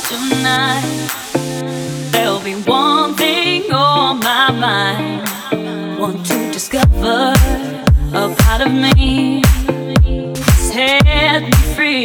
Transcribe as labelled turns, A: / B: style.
A: tonight. There'll be one thing on my mind. Want to discover a part of me. Set me free,